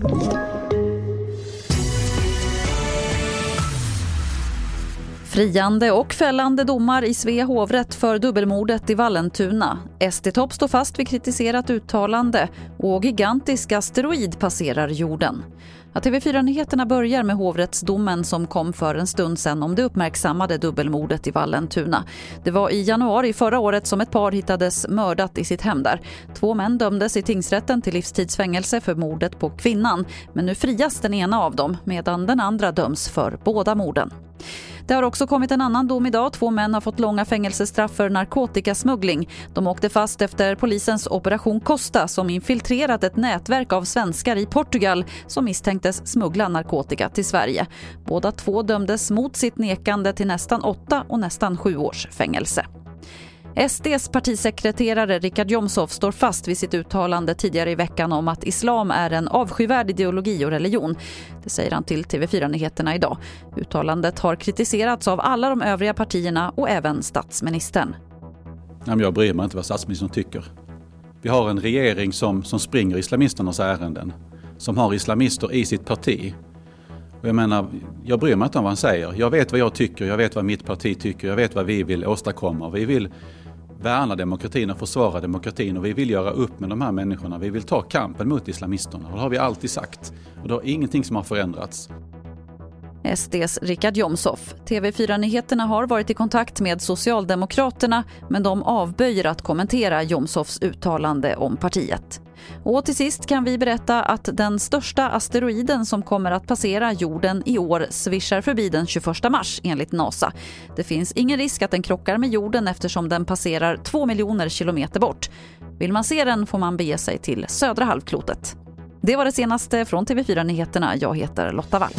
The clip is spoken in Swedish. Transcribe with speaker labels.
Speaker 1: Thank you. Friande och fällande domar i Svea hovrätt för dubbelmordet i Vallentuna. SD-topp står fast vid kritiserat uttalande och gigantisk asteroid passerar jorden. Ja, TV4-nyheterna börjar med hovrättsdomen som kom för en stund sedan om det uppmärksammade dubbelmordet i Vallentuna. Det var i januari förra året som ett par hittades mördat i sitt hem där. Två män dömdes i tingsrätten till livstidsfängelse för mordet på kvinnan men nu frias den ena av dem medan den andra döms för båda morden. Det har också kommit en annan dom idag. Två män har fått långa fängelsestraff för narkotikasmuggling. De åkte fast efter polisens Operation Costa som infiltrerat ett nätverk av svenskar i Portugal som misstänktes smuggla narkotika till Sverige. Båda två dömdes mot sitt nekande till nästan åtta och nästan sju års fängelse. SDs partisekreterare Richard Jomshof står fast vid sitt uttalande tidigare i veckan om att islam är en avskyvärd ideologi och religion. Det säger han till TV4 Nyheterna idag. Uttalandet har kritiserats av alla de övriga partierna och även statsministern.
Speaker 2: Jag bryr mig inte vad statsministern tycker. Vi har en regering som, som springer islamisternas ärenden. Som har islamister i sitt parti. Och jag menar, jag bryr mig inte om vad han säger. Jag vet vad jag tycker, jag vet vad mitt parti tycker, jag vet vad vi vill åstadkomma. Vi vill värna demokratin och försvara demokratin och vi vill göra upp med de här människorna. Vi vill ta kampen mot islamisterna och det har vi alltid sagt. Och det har ingenting som har förändrats.
Speaker 1: SDs Richard Jomshof. TV4-nyheterna har varit i kontakt med Socialdemokraterna men de avböjer att kommentera Jomshofs uttalande om partiet. Och till sist kan vi berätta att den största asteroiden som kommer att passera jorden i år svischar förbi den 21 mars enligt NASA. Det finns ingen risk att den krockar med jorden eftersom den passerar 2 miljoner kilometer bort. Vill man se den får man bege sig till södra halvklotet. Det var det senaste från TV4 Nyheterna. Jag heter Lotta Wall.